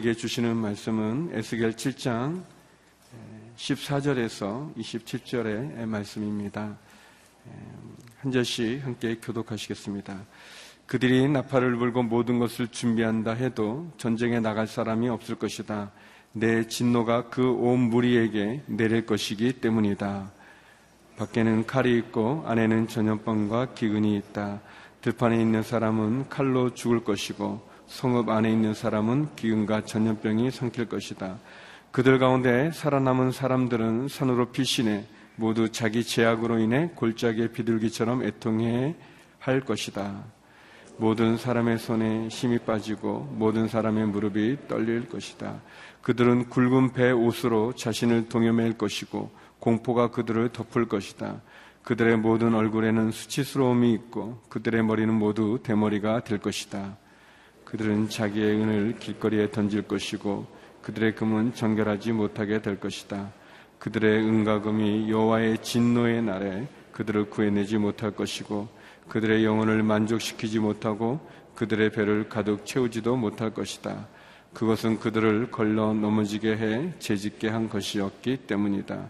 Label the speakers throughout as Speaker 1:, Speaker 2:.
Speaker 1: 우리에게 주시는 말씀은 에스겔 7장 14절에서 27절의 말씀입니다. 한 절씩 함께 교독하시겠습니다. 그들이 나팔을 불고 모든 것을 준비한다 해도 전쟁에 나갈 사람이 없을 것이다. 내 진노가 그 온 무리에게 내릴 것이기 때문이다. 밖에는 칼이 있고 안에는 전염병과 기근이 있다. 들판에 있는 사람은 칼로 죽을 것이고 성읍 안에 있는 사람은 기근과 전염병이 삼킬 것이다. 그들 가운데 살아남은 사람들은 산으로 피신해 모두 자기 제약으로 인해 골짜기의 비둘기처럼 애통해 할 것이다. 모든 사람의 손에 힘이 빠지고 모든 사람의 무릎이 떨릴 것이다. 그들은 굵은 배 옷으로 자신을 동여맬 것이고 공포가 그들을 덮을 것이다. 그들의 모든 얼굴에는 수치스러움이 있고 그들의 머리는 모두 대머리가 될 것이다. 그들은 자기의 은을 길거리에 던질 것이고 그들의 금은 정결하지 못하게 될 것이다. 그들의 은과 금이 여호와의 진노의 날에 그들을 구해내지 못할 것이고 그들의 영혼을 만족시키지 못하고 그들의 배를 가득 채우지도 못할 것이다. 그것은 그들을 걸러 넘어지게 해 재짓게 한 것이었기 때문이다.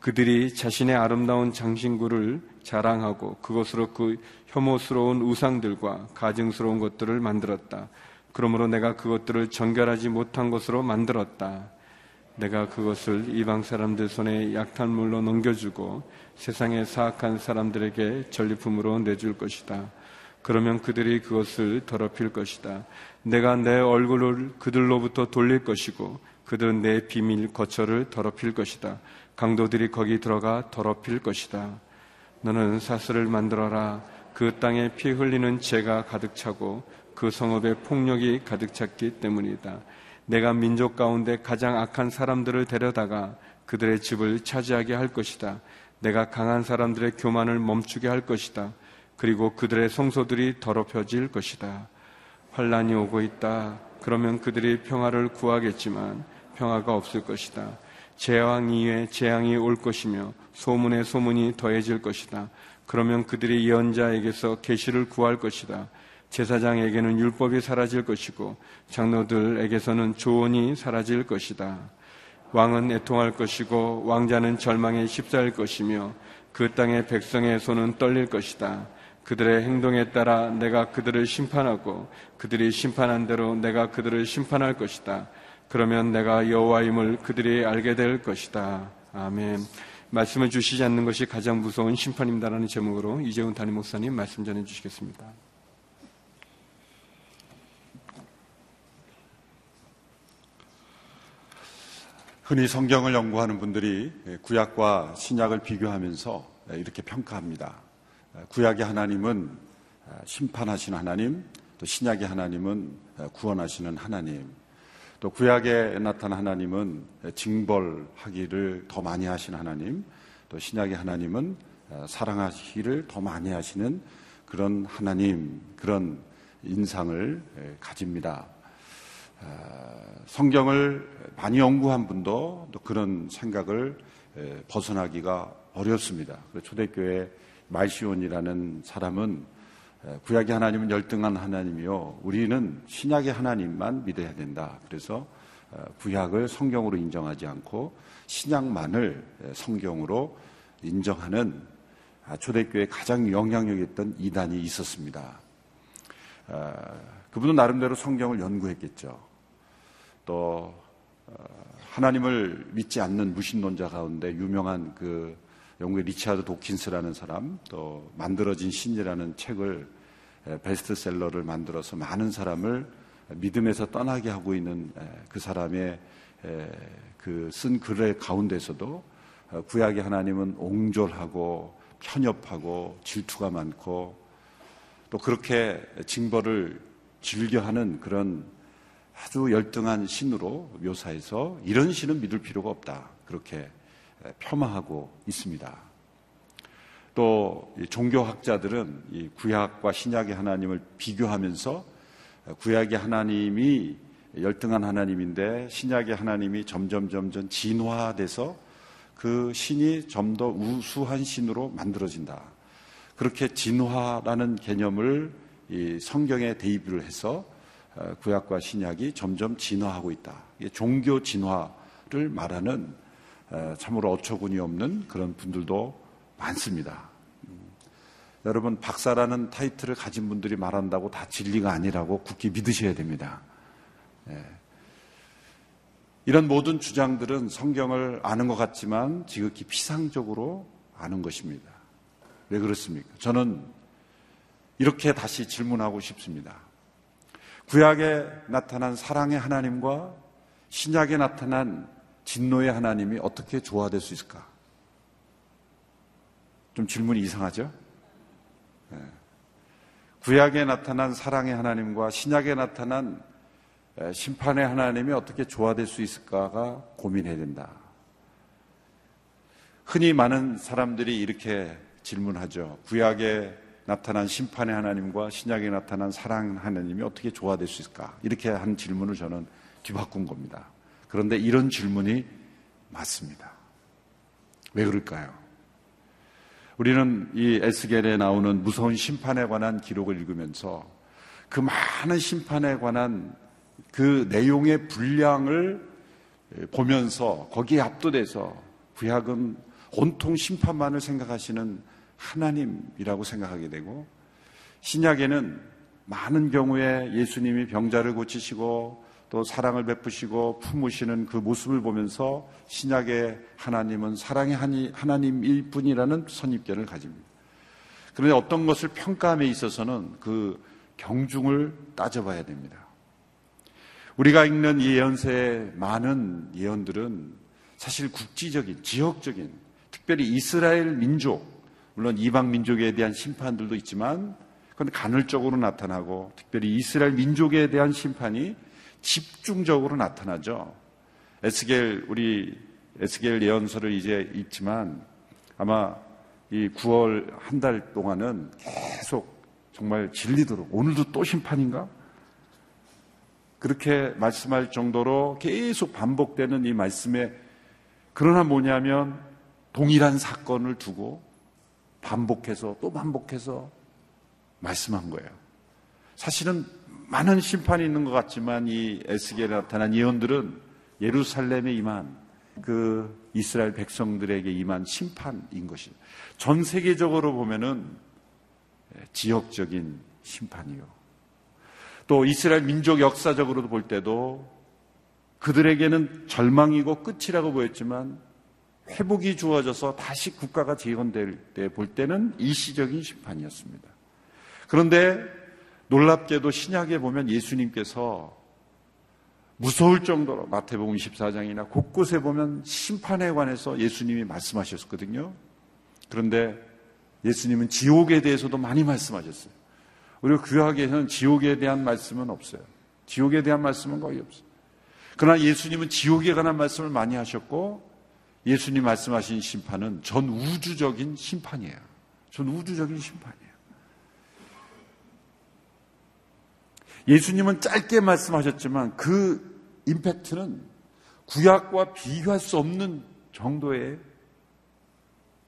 Speaker 1: 그들이 자신의 아름다운 장신구를 자랑하고 그것으로 그 혐오스러운 우상들과 가증스러운 것들을 만들었다. 그러므로 내가 그것들을 정결하지 못한 것으로 만들었다. 내가 그것을 이방 사람들 손에 약탈물로 넘겨주고 세상의 사악한 사람들에게 전리품으로 내줄 것이다. 그러면 그들이 그것을 더럽힐 것이다. 내가 내 얼굴을 그들로부터 돌릴 것이고 그들은 내 비밀 거처를 더럽힐 것이다. 강도들이 거기 들어가 더럽힐 것이다. 너는 사슬을 만들어라. 그 땅에 피 흘리는 죄가 가득 차고 그 성읍에 폭력이 가득 찼기 때문이다. 내가 민족 가운데 가장 악한 사람들을 데려다가 그들의 집을 차지하게 할 것이다. 내가 강한 사람들의 교만을 멈추게 할 것이다. 그리고 그들의 성소들이 더럽혀질 것이다. 환란이 오고 있다. 그러면 그들이 평화를 구하겠지만 평화가 없을 것이다. 재앙 이에 재앙이 올 것이며 소문에 소문이 더해질 것이다. 그러면 그들이 예언자에게서 계시를 구할 것이다. 제사장에게는 율법이 사라질 것이고 장로들에게서는 조언이 사라질 것이다. 왕은 애통할 것이고 왕자는 절망에 휩싸일 것이며 그 땅의 백성의 손은 떨릴 것이다. 그들의 행동에 따라 내가 그들을 심판하고 그들이 심판한 대로 내가 그들을 심판할 것이다. 그러면 내가 여호와임을 그들이 알게 될 것이다. 아멘. 말씀을 주시지 않는 것이 가장 무서운 심판입니다라는 제목으로 이재훈 담임 목사님 말씀 전해 주시겠습니다.
Speaker 2: 흔히 성경을 연구하는 분들이 구약과 신약을 비교하면서 이렇게 평가합니다. 구약의 하나님은 심판하신 하나님, 또 신약의 하나님은 구원하시는 하나님, 또 구약에 나타난 하나님은 징벌하기를 더 많이 하신 하나님, 또 신약의 하나님은 사랑하기를 더 많이 하시는 그런 하나님, 그런 인상을 가집니다. 성경을 많이 연구한 분도 또 그런 생각을 벗어나기가 어렵습니다. 초대교회 말시온이라는 사람은 구약의 하나님은 열등한 하나님이요. 우리는 신약의 하나님만 믿어야 된다. 그래서 구약을 성경으로 인정하지 않고 신약만을 성경으로 인정하는 초대교회 가장 영향력 있던 이단이 있었습니다. 그분은 나름대로 성경을 연구했겠죠. 또 하나님을 믿지 않는 무신론자 가운데 유명한 그 영국의 리차드 도킨스라는 사람 또 만들어진 신이라는 책을 베스트셀러를 만들어서 많은 사람을 믿음에서 떠나게 하고 있는 그 사람의 그 쓴 글의 가운데서도 어, 구약의 하나님은 옹졸하고 편협하고 질투가 많고 또 그렇게 징벌을 즐겨하는 그런 아주 열등한 신으로 묘사해서 이런 신은 믿을 필요가 없다. 그렇게 폄하하고 있습니다. 또 종교학자들은 이 구약과 신약의 하나님을 비교하면서 구약의 하나님이 열등한 하나님인데 신약의 하나님이 점점 점점 진화돼서 그 신이 좀 더 우수한 신으로 만들어진다. 그렇게 진화라는 개념을 성경에 대입을 해서 어, 구약과 신약이 점점 진화하고 있다. 종교 진화를 말하는 어, 참으로 어처구니 없는 그런 분들도 많습니다. 음, 여러분 박사라는 타이틀을 가진 분들이 말한다고 다 진리가 아니라고 굳게 믿으셔야 됩니다. 예. 이런 모든 주장들은 성경을 아는 것 같지만 지극히 피상적으로 아는 것입니다. 왜 그렇습니까? 저는 이렇게 다시 질문하고 싶습니다. 구약에 나타난 사랑의 하나님과 신약에 나타난 진노의 하나님이 어떻게 조화될 수 있을까? 좀 질문이 이상하죠? 네. 구약에 나타난 사랑의 하나님과 신약에 나타난 심판의 하나님이 어떻게 조화될 수 있을까가 고민해야 된다. 흔히 많은 사람들이 이렇게 질문하죠. 구약에 나타난 심판의 하나님과 신약에 나타난 사랑 하나님이 어떻게 조화될 수 있을까? 이렇게 한 질문을 저는 뒤바꾼 겁니다. 그런데 이런 질문이 맞습니다. 왜 그럴까요? 우리는 이 에스겔에 나오는 무서운 심판에 관한 기록을 읽으면서 그 많은 심판에 관한 그 내용의 분량을 보면서 거기에 압도돼서 구약은 온통 심판만을 생각하시는 하나님이라고 생각하게 되고 신약에는 많은 경우에 예수님이 병자를 고치시고 또 사랑을 베푸시고 품으시는 그 모습을 보면서 신약의 하나님은 사랑의 하나님일 뿐이라는 선입견을 가집니다. 그런데 어떤 것을 평가함에 있어서는 그 경중을 따져봐야 됩니다. 우리가 읽는 이 예언서의 많은 예언들은 사실 국지적인, 지역적인, 특별히 이스라엘 민족, 물론 이방 민족에 대한 심판들도 있지만 그건 간헐적으로 나타나고 특별히 이스라엘 민족에 대한 심판이 집중적으로 나타나죠. 에스겔 우리 에스겔 예언서를 이제 읽지만 아마 이 9월 한 달 동안은 계속 정말 진리도록 오늘도 또 심판인가? 그렇게 말씀할 정도로 계속 반복되는 이 말씀에 그러나 뭐냐면 동일한 사건을 두고 반복해서 또 반복해서 말씀한 거예요. 사실은 많은 심판이 있는 것 같지만 이 에스겔에 나타난 예언들은 예루살렘에 임한 그 이스라엘 백성들에게 임한 심판인 것입니다. 전 세계적으로 보면은 지역적인 심판이요. 또 이스라엘 민족 역사적으로도 볼 때도 그들에게는 절망이고 끝이라고 보였지만 회복이 주어져서 다시 국가가 재건될 때 볼 때는 일시적인 심판이었습니다. 그런데 놀랍게도 신약에 보면 예수님께서 무서울 정도로 마태복음 14장이나 곳곳에 보면 심판에 관해서 예수님이 말씀하셨거든요. 그런데 예수님은 지옥에 대해서도 많이 말씀하셨어요. 우리가 구약에서는 지옥에 대한 말씀은 없어요. 지옥에 대한 말씀은 거의 없어요. 그러나 예수님은 지옥에 관한 말씀을 많이 하셨고 예수님 말씀하신 심판은 전 우주적인 심판이에요. 전 우주적인 심판이에요. 예수님은 짧게 말씀하셨지만 그 임팩트는 구약과 비교할 수 없는 정도의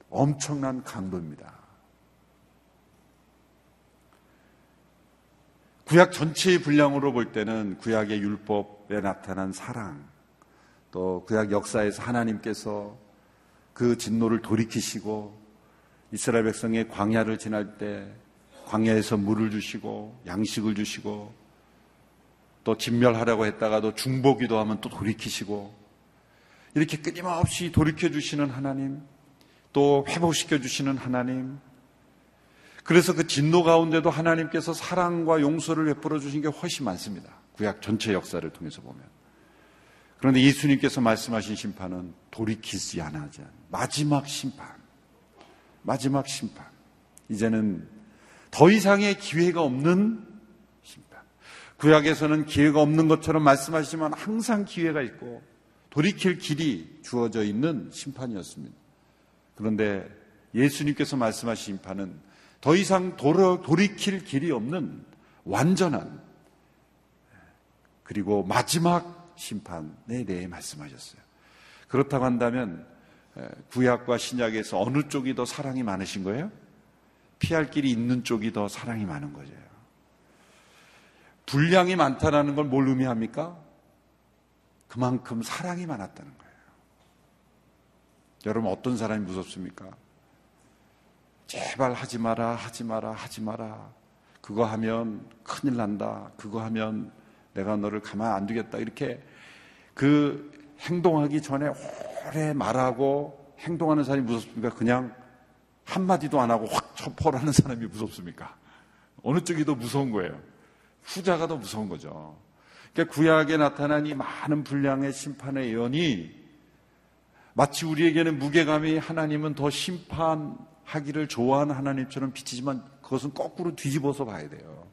Speaker 2: 엄청난 강도입니다. 구약 전체의 분량으로 볼 때는 구약의 율법에 나타난 사랑, 또 구약 역사에서 하나님께서 그 진노를 돌이키시고 이스라엘 백성의 광야를 지날 때 광야에서 물을 주시고 양식을 주시고 또 진멸하려고 했다가도 중보기도 하면 또 돌이키시고 이렇게 끊임없이 돌이켜 주시는 하나님 또 회복시켜 주시는 하나님 그래서 그 진노 가운데도 하나님께서 사랑과 용서를 베풀어 주신 게 훨씬 많습니다. 구약 전체 역사를 통해서 보면. 그런데 예수님께서 말씀하신 심판은 돌이키지 않아지 마지막 심판. 마지막 심판. 이제는 더 이상의 기회가 없는. 구약에서는 기회가 없는 것처럼 말씀하시지만 항상 기회가 있고 돌이킬 길이 주어져 있는 심판이었습니다. 그런데 예수님께서 말씀하신 심판은 더 이상 돌아, 돌이킬 길이 없는 완전한 그리고 마지막 심판에 대해 말씀하셨어요. 그렇다고 한다면 구약과 신약에서 어느 쪽이 더 사랑이 많으신 거예요? 피할 길이 있는 쪽이 더 사랑이 많은 거죠. 분량이 많다라는 걸 뭘 의미합니까? 그만큼 사랑이 많았다는 거예요. 여러분 어떤 사람이 무섭습니까? 제발 하지 마라, 하지 마라, 하지 마라. 그거 하면 큰일 난다. 그거 하면 내가 너를 가만 안 두겠다. 이렇게 그 행동하기 전에 오래 말하고 행동하는 사람이 무섭습니까? 그냥 한마디도 안 하고 확 첩포라는 사람이 무섭습니까? 어느 쪽이 더 무서운 거예요? 후자가 더 무서운 거죠. 그러니까 구약에 나타난 이 많은 분량의 심판의 예언이 마치 우리에게는 무게감이 하나님은 더 심판하기를 좋아하는 하나님처럼 비치지만 그것은 거꾸로 뒤집어서 봐야 돼요.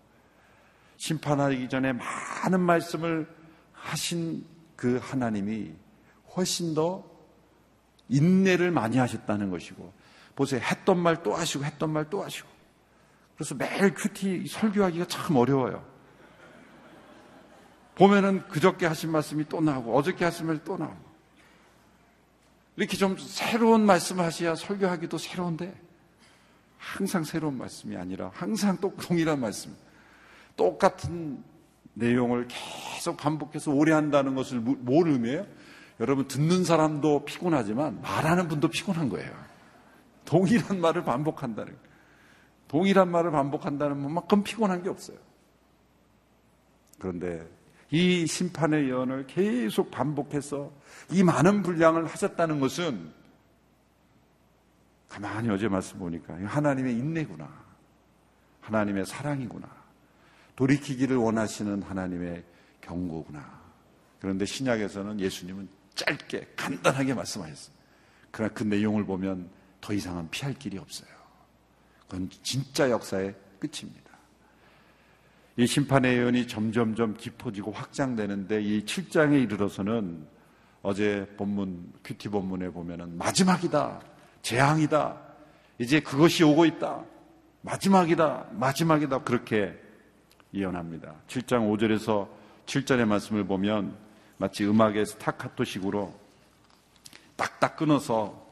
Speaker 2: 심판하기 전에 많은 말씀을 하신 그 하나님이 훨씬 더 인내를 많이 하셨다는 것이고 보세요. 했던 말 또 하시고 했던 말 또 하시고 그래서 매일 큐티 설교하기가 참 어려워요. 보면은 그저께 하신 말씀이 또 나오고 어저께 하신 말이 또 나오고 이렇게 좀 새로운 말씀을 하셔야 설교하기도 새로운데 항상 새로운 말씀이 아니라 항상 또 동일한 말씀 똑같은 내용을 계속 반복해서 오래 한다는 것을 뭘 의미해요? 여러분 듣는 사람도 피곤하지만 말하는 분도 피곤한 거예요. 동일한 말을 반복한다는. 동일한 말을 반복한다는 것만큼 피곤한 게 없어요. 그런데 이 심판의 예언을 계속 반복해서 이 많은 분량을 하셨다는 것은 가만히 어제 말씀 보니까 하나님의 인내구나. 하나님의 사랑이구나. 돌이키기를 원하시는 하나님의 경고구나. 그런데 신약에서는 예수님은 짧게 간단하게 말씀하셨어요. 그러나 그 내용을 보면 더 이상은 피할 길이 없어요. 그건 진짜 역사의 끝입니다. 이 심판의 예언이 점점점 깊어지고 확장되는데 이 7장에 이르러서는 어제 본문, 큐티 본문에 보면은 마지막이다. 재앙이다. 이제 그것이 오고 있다. 마지막이다. 마지막이다. 그렇게 예언합니다. 7장 5절에서 7절의 말씀을 보면 마치 음악의 스타카토식으로 딱딱 끊어서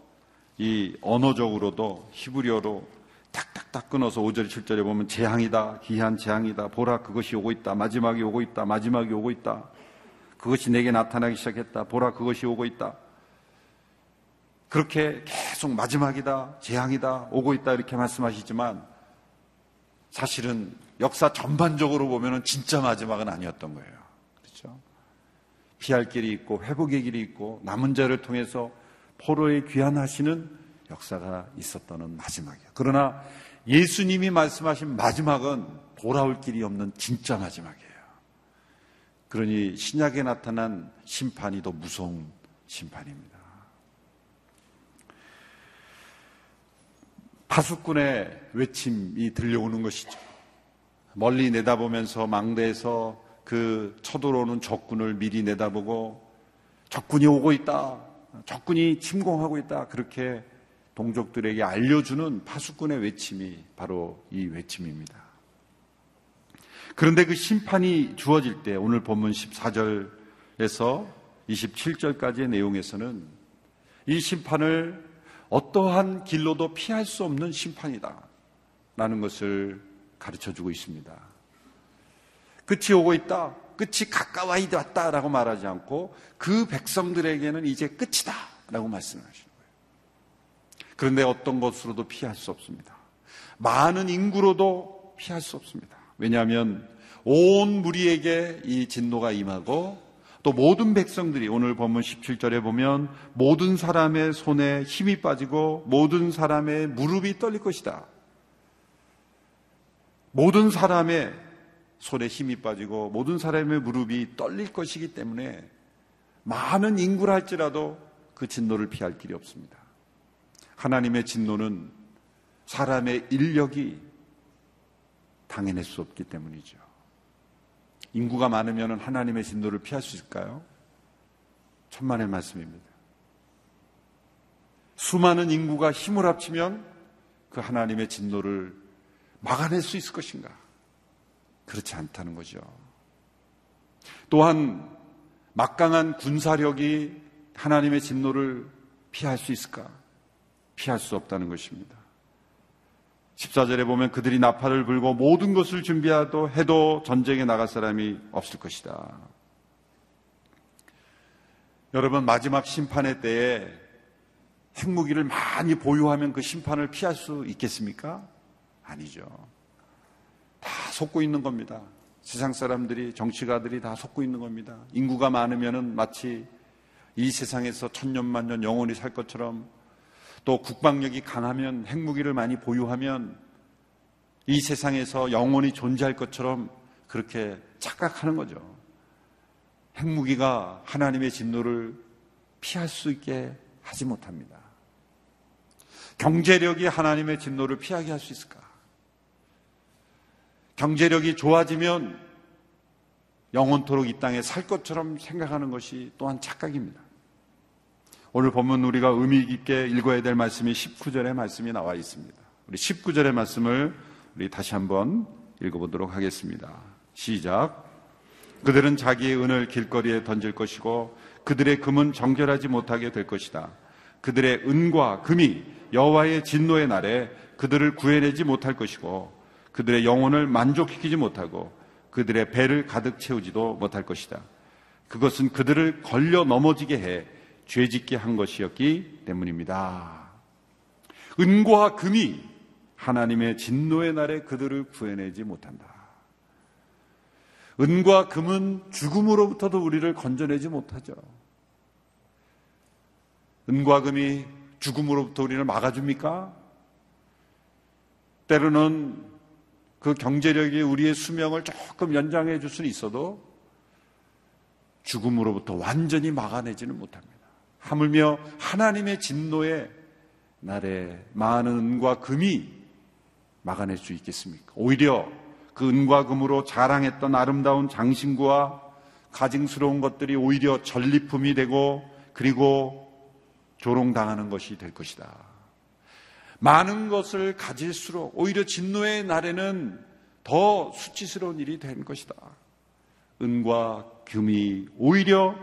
Speaker 2: 이 언어적으로도 히브리어로 탁탁탁 끊어서 5절, 7절에 보면 재앙이다, 기한 재앙이다, 보라 그것이 오고 있다, 마지막이 오고 있다, 마지막이 오고 있다. 그것이 내게 나타나기 시작했다, 보라 그것이 오고 있다. 그렇게 계속 마지막이다, 재앙이다, 오고 있다 이렇게 말씀하시지만 사실은 역사 전반적으로 보면 진짜 마지막은 아니었던 거예요. 그렇죠? 피할 길이 있고 회복의 길이 있고 남은 자를 통해서 포로의 귀환하시는 역사가 있었던 마지막이에요. 그러나 예수님이 말씀하신 마지막은 돌아올 길이 없는 진짜 마지막이에요. 그러니 신약에 나타난 심판이 더 무서운 심판입니다. 파수꾼의 외침이 들려오는 것이죠. 멀리 내다보면서 망대에서 그 쳐들어오는 적군을 미리 내다보고 적군이 오고 있다. 적군이 침공하고 있다. 그렇게 동족들에게 알려주는 파수꾼의 외침이 바로 이 외침입니다. 그런데 그 심판이 주어질 때 오늘 본문 14절에서 27절까지의 내용에서는 이 심판을 어떠한 길로도 피할 수 없는 심판이다. 라는 것을 가르쳐 주고 있습니다. 끝이 오고 있다. 끝이 가까이 왔다라고 말하지 않고 그 백성들에게는 이제 끝이다. 라고 말씀하십니다. 그런데 어떤 것으로도 피할 수 없습니다. 많은 인구로도 피할 수 없습니다. 왜냐하면 온 무리에게 이 진노가 임하고 또 모든 백성들이 오늘 본문 17절에 보면 모든 사람의 손에 힘이 빠지고 모든 사람의 무릎이 떨릴 것이다. 모든 사람의 손에 힘이 빠지고 모든 사람의 무릎이 떨릴 것이기 때문에 많은 인구라 할지라도 그 진노를 피할 길이 없습니다. 하나님의 진노는 사람의 인력이 당해낼 수 없기 때문이죠. 인구가 많으면 하나님의 진노를 피할 수 있을까요? 천만의 말씀입니다. 수많은 인구가 힘을 합치면 그 하나님의 진노를 막아낼 수 있을 것인가? 그렇지 않다는 거죠. 또한 막강한 군사력이 하나님의 진노를 피할 수 있을까? 피할 수 없다는 것입니다. 14절에 보면 그들이 나팔을 불고 모든 것을 준비하도 해도 전쟁에 나갈 사람이 없을 것이다. 여러분 마지막 심판의 때에 핵무기를 많이 보유하면 그 심판을 피할 수 있겠습니까? 아니죠. 다 속고 있는 겁니다. 세상 사람들이 정치가들이 다 속고 있는 겁니다. 인구가 많으면은 마치 이 세상에서 천년만 년 영원히 살 것처럼 또 국방력이 강하면 핵무기를 많이 보유하면 이 세상에서 영원히 존재할 것처럼 그렇게 착각하는 거죠. 핵무기가 하나님의 진노를 피할 수 있게 하지 못합니다. 경제력이 하나님의 진노를 피하게 할 수 있을까? 경제력이 좋아지면 영원토록 이 땅에 살 것처럼 생각하는 것이 또한 착각입니다. 오늘 본문 우리가 의미 깊게 읽어야 될 말씀이 19절의 말씀이 나와 있습니다. 우리 19절의 말씀을 우리 다시 한번 읽어보도록 하겠습니다. 시작. 그들은 자기의 은을 길거리에 던질 것이고 그들의 금은 정결하지 못하게 될 것이다. 그들의 은과 금이 여호와의 진노의 날에 그들을 구해내지 못할 것이고 그들의 영혼을 만족시키지 못하고 그들의 배를 가득 채우지도 못할 것이다. 그것은 그들을 걸려 넘어지게 해 죄짓게 한 것이었기 때문입니다. 은과 금이 하나님의 진노의 날에 그들을 구해내지 못한다. 은과 금은 죽음으로부터도 우리를 건져내지 못하죠. 은과 금이 죽음으로부터 우리를 막아줍니까? 때로는 그 경제력이 우리의 수명을 조금 연장해 줄 수는 있어도 죽음으로부터 완전히 막아내지는 못합니다. 하물며 하나님의 진노의 날에 많은 은과 금이 막아낼 수 있겠습니까? 오히려 그 은과 금으로 자랑했던 아름다운 장신구와 가증스러운 것들이 오히려 전리품이 되고 그리고 조롱당하는 것이 될 것이다. 많은 것을 가질수록 오히려 진노의 날에는 더 수치스러운 일이 된 것이다. 은과 금이 오히려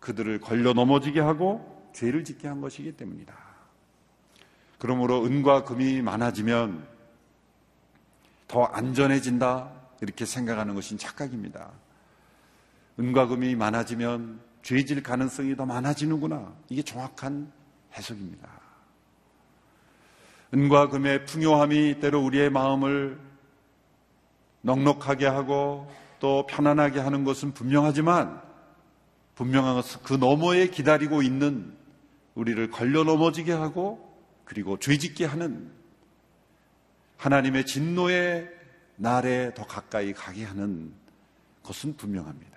Speaker 2: 그들을 걸려 넘어지게 하고 죄를 짓게 한 것이기 때문이다. 그러므로 은과 금이 많아지면 더 안전해진다. 이렇게 생각하는 것은 착각입니다. 은과 금이 많아지면 죄질 가능성이 더 많아지는구나. 이게 정확한 해석입니다. 은과 금의 풍요함이 때로 우리의 마음을 넉넉하게 하고 또 편안하게 하는 것은 분명하지만 분명한 것은 그 너머에 기다리고 있는 우리를 걸려 넘어지게 하고 그리고 죄짓게 하는 하나님의 진노의 날에 더 가까이 가게 하는 것은 분명합니다.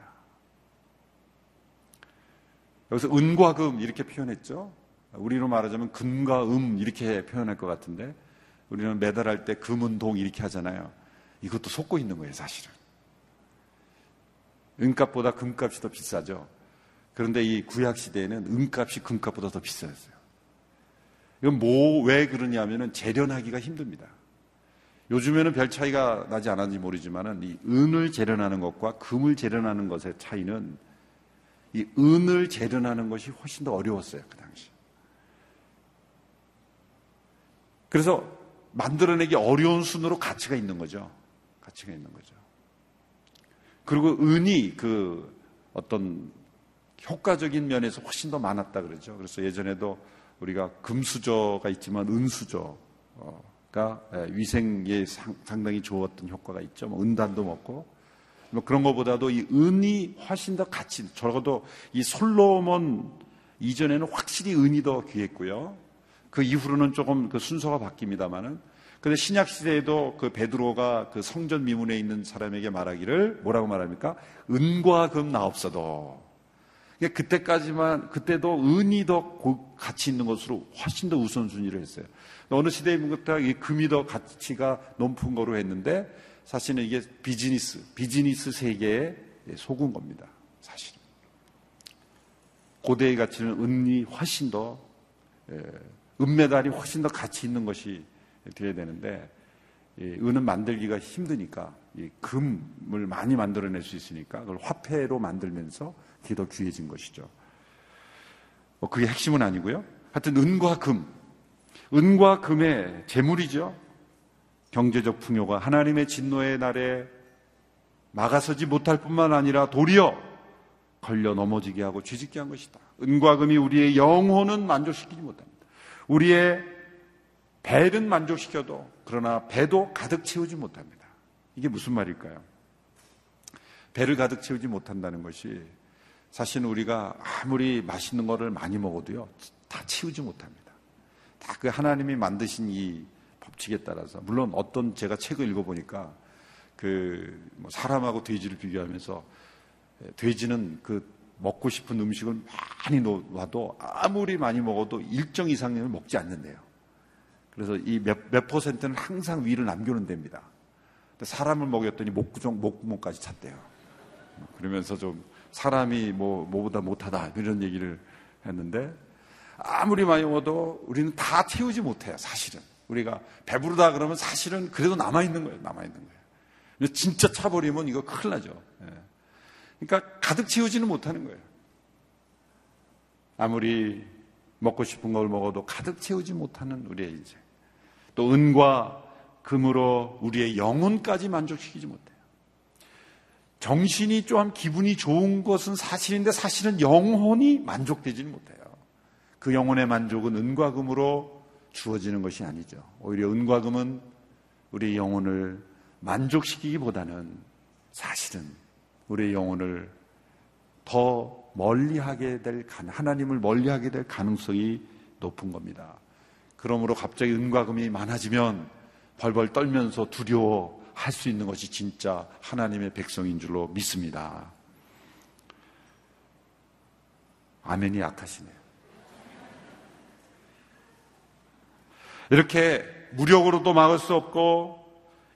Speaker 2: 여기서 은과 금 이렇게 표현했죠. 우리로 말하자면 금과 음 이렇게 표현할 것 같은데 우리는 매달할 때 금은 동 이렇게 하잖아요. 이것도 속고 있는 거예요, 사실은. 은값보다 금값이 더 비싸죠. 그런데 이 구약 시대에는 은값이 금값보다 더 비쌌어요. 이건 뭐 왜 그러냐면은 재련하기가 힘듭니다. 요즘에는 별 차이가 나지 않았는지 모르지만은 이 은을 재련하는 것과 금을 재련하는 것의 차이는 이 은을 재련하는 것이 훨씬 더 어려웠어요, 그 당시. 그래서 만들어내기 어려운 순으로 가치가 있는 거죠. 가치가 있는 거죠. 그리고 은이 그 어떤 효과적인 면에서 훨씬 더 많았다 그러죠. 그래서 예전에도 우리가 금수저가 있지만 은수저가 예, 위생에 상당히 좋았던 효과가 있죠. 뭐 은단도 먹고 뭐 그런 것보다도 이 은이 훨씬 더 가치. 적어도 이 솔로몬 이전에는 확실히 은이 더 귀했고요. 그 이후로는 조금 그 순서가 바뀝니다만은 근데 신약 시대에도 그 베드로가 그 성전 미문에 있는 사람에게 말하기를 뭐라고 말합니까? 은과 금 나옵서도. 그때까지만 그때도 은이 더 가치 있는 것으로 훨씬 더 우선순위를 했어요. 어느 시대에부터 이 금이 더 가치가 높은 거로 했는데 사실은 이게 비즈니스 비즈니스 세계에 속은 겁니다. 사실. 고대의 가치는 은이 훨씬 더 예, 은메달이 훨씬 더 가치 있는 것이 되어야 되는데 은은 만들기가 힘드니까 금을 많이 만들어낼 수 있으니까 그걸 화폐로 만들면서 그게 더 귀해진 것이죠. 뭐 그게 핵심은 아니고요. 하여튼 은과 금, 은과 금의 재물이죠. 경제적 풍요가 하나님의 진노의 날에 막아서지 못할 뿐만 아니라 도리어 걸려 넘어지게 하고 뒤집게 한 것이다. 은과 금이 우리의 영혼은 만족시키지 못합니다. 우리의 배는 만족시켜도 그러나 배도 가득 채우지 못합니다. 이게 무슨 말일까요? 배를 가득 채우지 못한다는 것이 사실 우리가 아무리 맛있는 거를 많이 먹어도요 다 채우지 못합니다. 다 그 하나님이 만드신 이 법칙에 따라서 물론 어떤 제가 책을 읽어보니까 그뭐 사람하고 돼지를 비교하면서 돼지는 그 먹고 싶은 음식을 많이 놓아도 아무리 많이 먹어도 일정 이상을 먹지 않는데요. 그래서 이 몇 몇 퍼센트는 항상 위를 남겨놓은 됩니다. 사람을 먹였더니 목구멍까지 찼대요. 그러면서 좀 사람이 뭐, 뭐보다 못하다 이런 얘기를 했는데 아무리 많이 먹어도 우리는 다 채우지 못해요, 사실은. 우리가 배부르다 그러면 사실은 그래도 남아있는 거예요, 남아있는 거예요. 진짜 차버리면 이거 큰일 나죠. 예. 그러니까 가득 채우지는 못하는 거예요. 아무리 먹고 싶은 걸 먹어도 가득 채우지 못하는 우리의 인생. 또 은과 금으로 우리의 영혼까지 만족시키지 못해요. 정신이 좀 기분이 좋은 것은 사실인데 사실은 영혼이 만족되지는 못해요. 그 영혼의 만족은 은과 금으로 주어지는 것이 아니죠. 오히려 은과 금은 우리의 영혼을 만족시키기보다는 사실은 우리의 영혼을 더 멀리하게 될 하나님을 멀리하게 될 가능성이 높은 겁니다. 그러므로 갑자기 은과 금이 많아지면 벌벌 떨면서 두려워 할 수 있는 것이 진짜 하나님의 백성인 줄로 믿습니다. 아멘이 약하시네요. 이렇게 무력으로도 막을 수 없고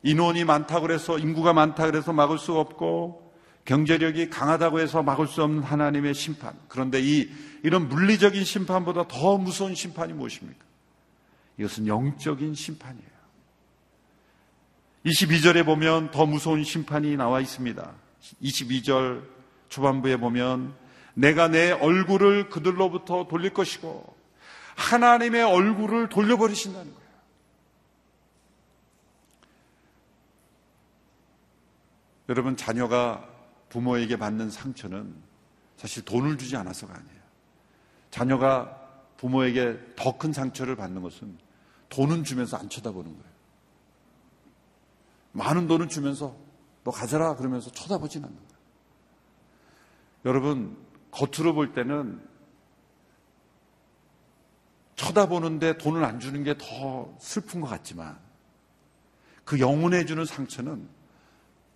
Speaker 2: 인원이 많다고 해서 인구가 많다 그래서 막을 수 없고 경제력이 강하다고 해서 막을 수 없는 하나님의 심판. 그런데 이 이런 물리적인 심판보다 더 무서운 심판이 무엇입니까? 이것은 영적인 심판이에요. 22절에 보면 더 무서운 심판이 나와 있습니다. 22절 초반부에 보면 내가 내 얼굴을 그들로부터 돌릴 것이고 하나님의 얼굴을 돌려버리신다는 거예요. 여러분, 자녀가 부모에게 받는 상처는 사실 돈을 주지 않아서가 아니에요. 자녀가 부모에게 더 큰 상처를 받는 것은 돈은 주면서 안 쳐다보는 거예요. 많은 돈을 주면서 너 가져라 그러면서 쳐다보진 않는 거예요. 여러분, 겉으로 볼 때는 쳐다보는데 돈을 안 주는 게 더 슬픈 것 같지만 그 영혼에 주는 상처는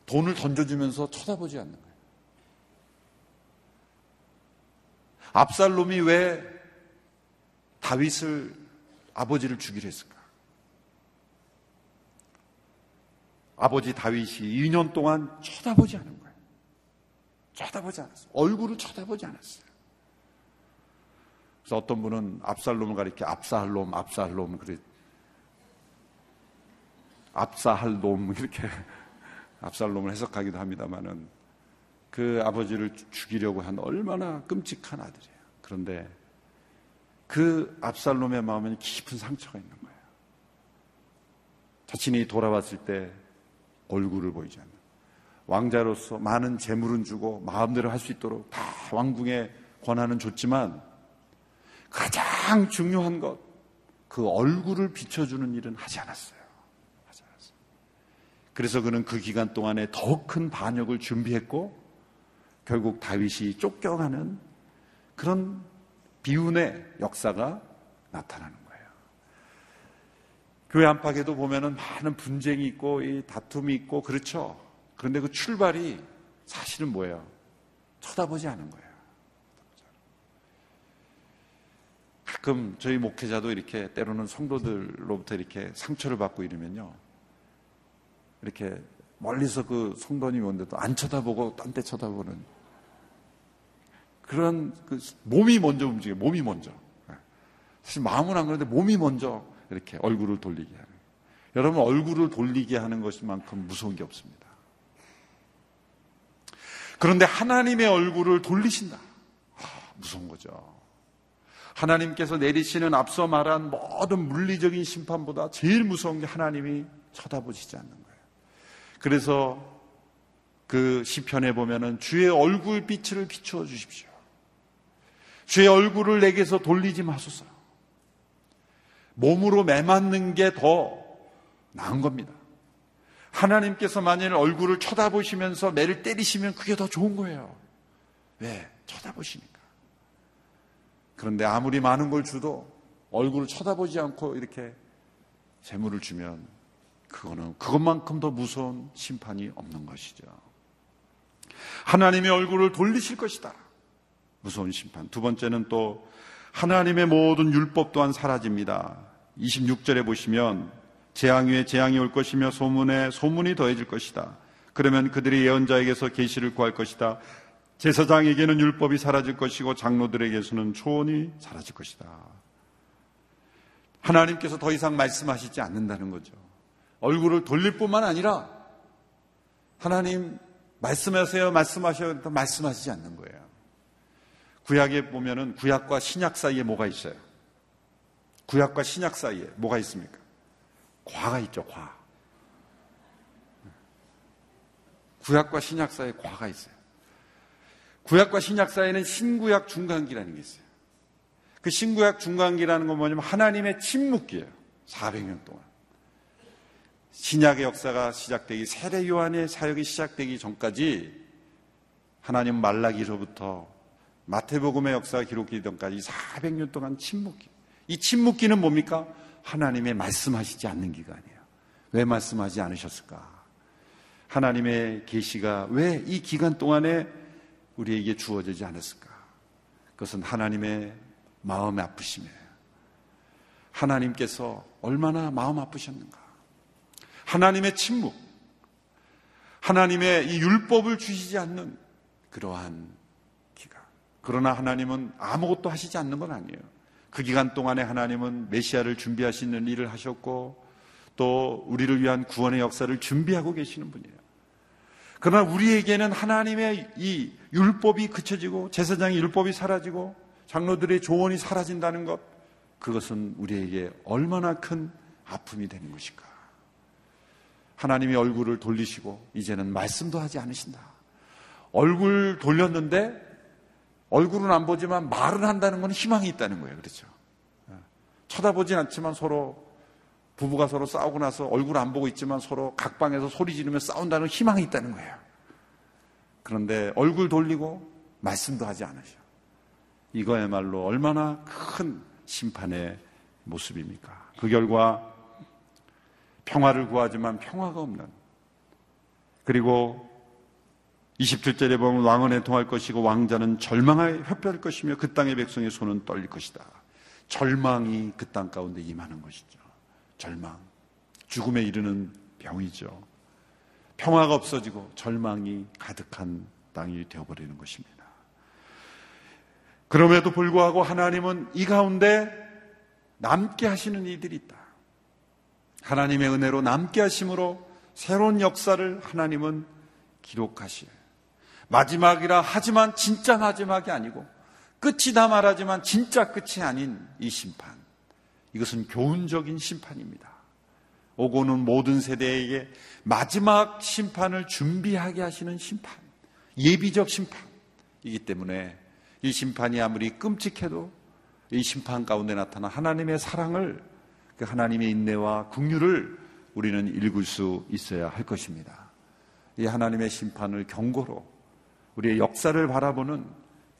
Speaker 2: 돈을 던져주면서 쳐다보지 않는 거예요. 압살롬이 왜 다윗을 아버지를 죽이려 했을까? 아버지 다윗이 2년 동안 쳐다보지 않은 거예요. 쳐다보지 않았어요. 얼굴을 쳐다보지 않았어요. 그래서 어떤 분은 압살롬을 가리켜 압살롬, 압살롬, 그래. 놈, 이렇게 압살롬을 해석하기도 합니다만은 그 아버지를 죽이려고 한 얼마나 끔찍한 아들이에요. 그런데 그 압살롬의 마음에는 깊은 상처가 있는 거예요. 자신이 돌아왔을 때 얼굴을 보이지 않는 왕자로서 많은 재물은 주고 마음대로 할 수 있도록 다 왕궁의 권한은 줬지만 가장 중요한 것, 그 얼굴을 비춰주는 일은 하지 않았어요. 하지 않았어요. 그래서 그는 그 기간 동안에 더 큰 반역을 준비했고 결국 다윗이 쫓겨가는 그런 비운의 역사가 나타나는 거예요. 교회 안팎에도 보면은 많은 분쟁이 있고 이 다툼이 있고 그렇죠. 그런데 그 출발이 사실은 뭐예요? 쳐다보지 않은 거예요. 가끔 저희 목회자도 이렇게 때로는 성도들로부터 이렇게 상처를 받고 이러면요. 이렇게 멀리서 그 성도님이 오는데도 안 쳐다보고 딴 데 쳐다보는 그런 그 몸이 먼저 움직여요. 몸이 먼저. 사실 마음은 안 그런데 몸이 먼저 이렇게 얼굴을 돌리게 하는. 여러분 얼굴을 돌리게 하는 것만큼 무서운 게 없습니다. 그런데 하나님의 얼굴을 돌리신다. 아, 무서운 거죠. 하나님께서 내리시는 앞서 말한 모든 물리적인 심판보다 제일 무서운 게 하나님이 쳐다보시지 않는 거예요. 그래서 그 시편에 보면은 주의 얼굴 빛을 비추어 주십시오. 주의 얼굴을 내게서 돌리지 마소서. 몸으로 매맞는 게 더 나은 겁니다. 하나님께서 만일 얼굴을 쳐다보시면서 매를 때리시면 그게 더 좋은 거예요. 왜? 쳐다보시니까. 그런데 아무리 많은 걸 줘도 얼굴을 쳐다보지 않고 이렇게 재물을 주면 그거는 그것만큼 더 무서운 심판이 없는 것이죠. 하나님의 얼굴을 돌리실 것이다. 무서운 심판. 두 번째는 또 하나님의 모든 율법 또한 사라집니다. 26절에 보시면 재앙 위에 재앙이 올 것이며 소문에 소문이 더해질 것이다. 그러면 그들이 예언자에게서 계시를 구할 것이다. 제사장에게는 율법이 사라질 것이고 장로들에게서는 초원이 사라질 것이다. 하나님께서 더 이상 말씀하시지 않는다는 거죠. 얼굴을 돌릴 뿐만 아니라 하나님 말씀하세요, 말씀하셔요. 말씀하시지 않는 거예요. 구약에 보면은 구약과 신약 사이에 뭐가 있어요? 구약과 신약 사이에 뭐가 있습니까? 과가 있죠, 과. 구약과 신약 사이에 과가 있어요. 구약과 신약 사이에는 신구약 중간기라는 게 있어요. 그 신구약 중간기라는 건 뭐냐면 하나님의 침묵기예요. 400년 동안. 신약의 역사가 시작되기, 세례 요한의 사역이 시작되기 전까지 하나님 말라기로부터 마태복음의 역사가 기록되기 전까지 400년 동안 침묵기. 이 침묵기는 뭡니까? 하나님의 말씀하시지 않는 기간이에요. 왜 말씀하지 않으셨을까? 하나님의 계시가 왜 이 기간 동안에 우리에게 주어지지 않았을까? 그것은 하나님의 마음의 아프심이에요. 하나님께서 얼마나 마음 아프셨는가? 하나님의 침묵, 하나님의 이 율법을 주시지 않는 그러한 기간. 그러나 하나님은 아무것도 하시지 않는 건 아니에요. 그 기간 동안에 하나님은 메시아를 준비하시는 일을 하셨고 또 우리를 위한 구원의 역사를 준비하고 계시는 분이에요. 그러나 우리에게는 하나님의 이 율법이 그쳐지고 제사장의 율법이 사라지고 장로들의 조언이 사라진다는 것 그것은 우리에게 얼마나 큰 아픔이 되는 것인가. 하나님이 얼굴을 돌리시고 이제는 말씀도 하지 않으신다. 얼굴 돌렸는데 얼굴은 안 보지만 말은 한다는 건 희망이 있다는 거예요. 그렇죠? 예. 쳐다보진 않지만 서로 부부가 서로 싸우고 나서 얼굴 안 보고 있지만 서로 각방에서 소리 지르며 싸운다는 희망이 있다는 거예요. 그런데 얼굴 돌리고 말씀도 하지 않으셔. 이거야말로 얼마나 큰 심판의 모습입니까? 그 결과 평화를 구하지만 평화가 없는 그리고 27절에 보면 왕은 애통할 것이고 왕자는 절망하여 협별할 것이며 그 땅의 백성의 손은 떨릴 것이다. 절망이 그 땅 가운데 임하는 것이죠. 절망. 죽음에 이르는 병이죠. 평화가 없어지고 절망이 가득한 땅이 되어버리는 것입니다. 그럼에도 불구하고 하나님은 이 가운데 남게 하시는 이들이 있다. 하나님의 은혜로 남게 하심으로 새로운 역사를 하나님은 기록하시요 마지막이라 하지만 진짜 마지막이 아니고 끝이다 말하지만 진짜 끝이 아닌 이 심판. 이것은 교훈적인 심판입니다. 오고는 모든 세대에게 마지막 심판을 준비하게 하시는 심판. 예비적 심판이기 때문에 이 심판이 아무리 끔찍해도 이 심판 가운데 나타난 하나님의 사랑을 그 하나님의 인내와 국류를 우리는 읽을 수 있어야 할 것입니다. 이 하나님의 심판을 경고로 우리의 역사를 바라보는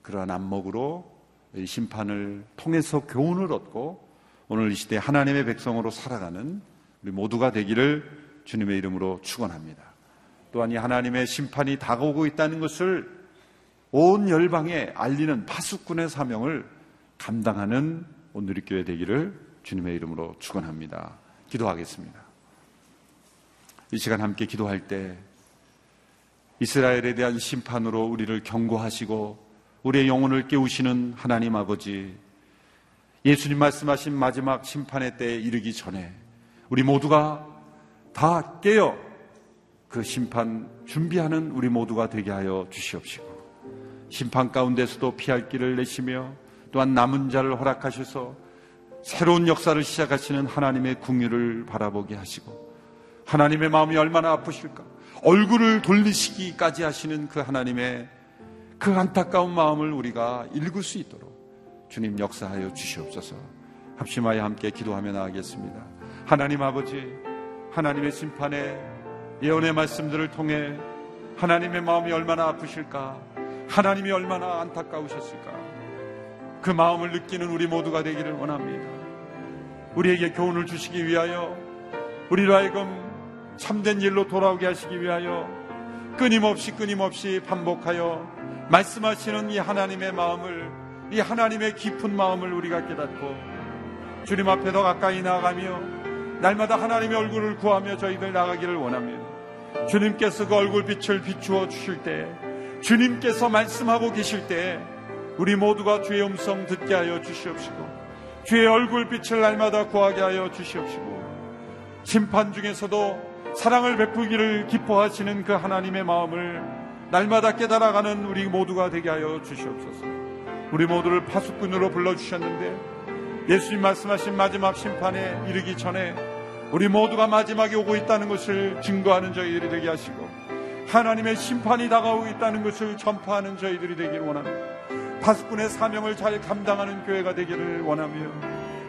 Speaker 2: 그러한 안목으로 심판을 통해서 교훈을 얻고 오늘 이 시대 하나님의 백성으로 살아가는 우리 모두가 되기를 주님의 이름으로 축원합니다. 또한 이 하나님의 심판이 다가오고 있다는 것을 온 열방에 알리는 파수꾼의 사명을 감당하는 오늘의 교회 되기를 주님의 이름으로 축원합니다. 기도하겠습니다. 이 시간 함께 기도할 때 이스라엘에 대한 심판으로 우리를 경고하시고 우리의 영혼을 깨우시는 하나님 아버지 예수님 말씀하신 마지막 심판의 때에 이르기 전에 우리 모두가 다 깨어 그 심판 준비하는 우리 모두가 되게 하여 주시옵시고 심판 가운데서도 피할 길을 내시며 또한 남은 자를 허락하셔서 새로운 역사를 시작하시는 하나님의 궁유를 바라보게 하시고 하나님의 마음이 얼마나 아프실까? 얼굴을 돌리시기까지 하시는 그 하나님의 그 안타까운 마음을 우리가 읽을 수 있도록 주님 역사하여 주시옵소서. 합심하여 함께 기도하며 나가겠습니다. 하나님 아버지, 하나님의 심판에 예언의 말씀들을 통해 하나님의 마음이 얼마나 아프실까? 하나님이 얼마나 안타까우셨을까? 그 마음을 느끼는 우리 모두가 되기를 원합니다. 우리에게 교훈을 주시기 위하여 우리로 하여금 참된 일로 돌아오게 하시기 위하여 끊임없이 끊임없이 반복하여 말씀하시는 이 하나님의 마음을 이 하나님의 깊은 마음을 우리가 깨닫고 주님 앞에 더 가까이 나아가며 날마다 하나님의 얼굴을 구하며 저희들 나가기를 원합니다. 주님께서 그 얼굴빛을 비추어 주실 때 주님께서 말씀하고 계실 때 우리 모두가 주의 음성 듣게 하여 주시옵시고 주의 얼굴빛을 날마다 구하게 하여 주시옵시고 심판 중에서도 사랑을 베풀기를 기뻐하시는 그 하나님의 마음을 날마다 깨달아가는 우리 모두가 되게 하여 주시옵소서. 우리 모두를 파수꾼으로 불러주셨는데 예수님 말씀하신 마지막 심판에 이르기 전에 우리 모두가 마지막에 오고 있다는 것을 증거하는 저희들이 되게 하시고 하나님의 심판이 다가오고 있다는 것을 전파하는 저희들이 되기를 원합니다. 파수꾼의 사명을 잘 감당하는 교회가 되기를 원하며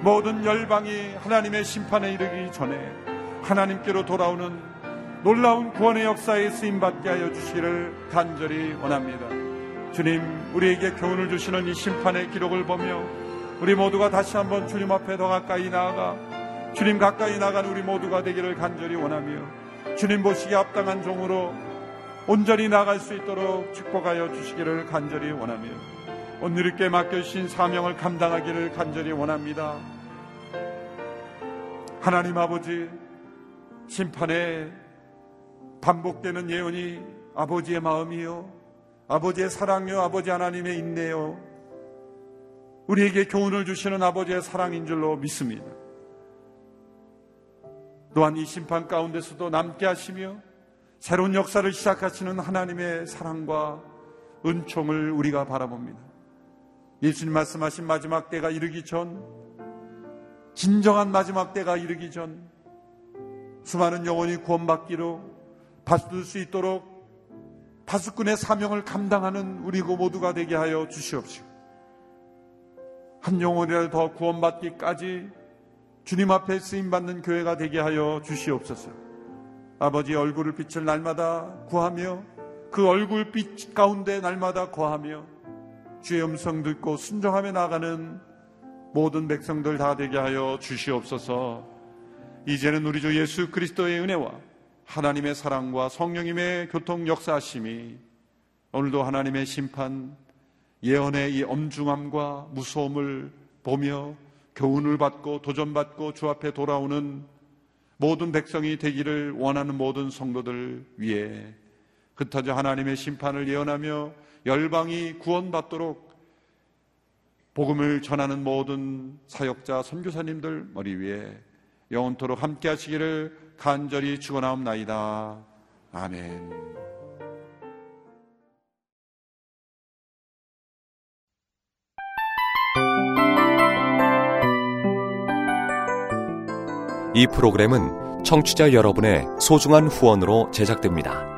Speaker 2: 모든 열방이 하나님의 심판에 이르기 전에 하나님께로 돌아오는 놀라운 구원의 역사에 쓰임 받게 하여 주시기를 간절히 원합니다. 주님, 우리에게 교훈을 주시는 이 심판의 기록을 보며 우리 모두가 다시 한번 주님 앞에 더 가까이 나아가 주님 가까이 나간 우리 모두가 되기를 간절히 원하며 주님 보시기에 합당한 종으로 온전히 나갈 수 있도록 축복하여 주시기를 간절히 원하며 오늘 이렇게 맡겨주신 사명을 감당하기를 간절히 원합니다. 하나님 아버지 심판에 반복되는 예언이 아버지의 마음이요 아버지의 사랑요 아버지 하나님의 인내요 우리에게 교훈을 주시는 아버지의 사랑인 줄로 믿습니다. 또한 이 심판 가운데서도 남게 하시며 새로운 역사를 시작하시는 하나님의 사랑과 은총을 우리가 바라봅니다. 예수님 말씀하신 마지막 때가 이르기 전, 진정한 마지막 때가 이르기 전, 수많은 영혼이 구원받기로 받을 수 있도록 파수꾼의 사명을 감당하는 우리 모두가 되게 하여 주시옵시고, 한 영혼이라도 더 구원받기까지 주님 앞에 쓰임받는 교회가 되게 하여 주시옵소서. 아버지 얼굴을 빛을 날마다 구하며 그 얼굴빛 가운데 날마다 거하며 주의 음성 듣고 순종하며 나가는 모든 백성들 다 되게 하여 주시옵소서. 이제는 우리 주 예수 그리스도의 은혜와 하나님의 사랑과 성령님의 교통 역사하심이 오늘도 하나님의 심판 예언의 이 엄중함과 무서움을 보며 교훈을 받고 도전받고 주 앞에 돌아오는 모든 백성이 되기를 원하는 모든 성도들 위해 흩어져 하나님의 심판을 예언하며 열방이 구원받도록 복음을 전하는 모든 사역자 선교사님들 머리 위에 영원토록 함께 하시기를 간절히 축원하옵나이다. 아멘.
Speaker 3: 이 프로그램은 청취자 여러분의 소중한 후원으로 제작됩니다.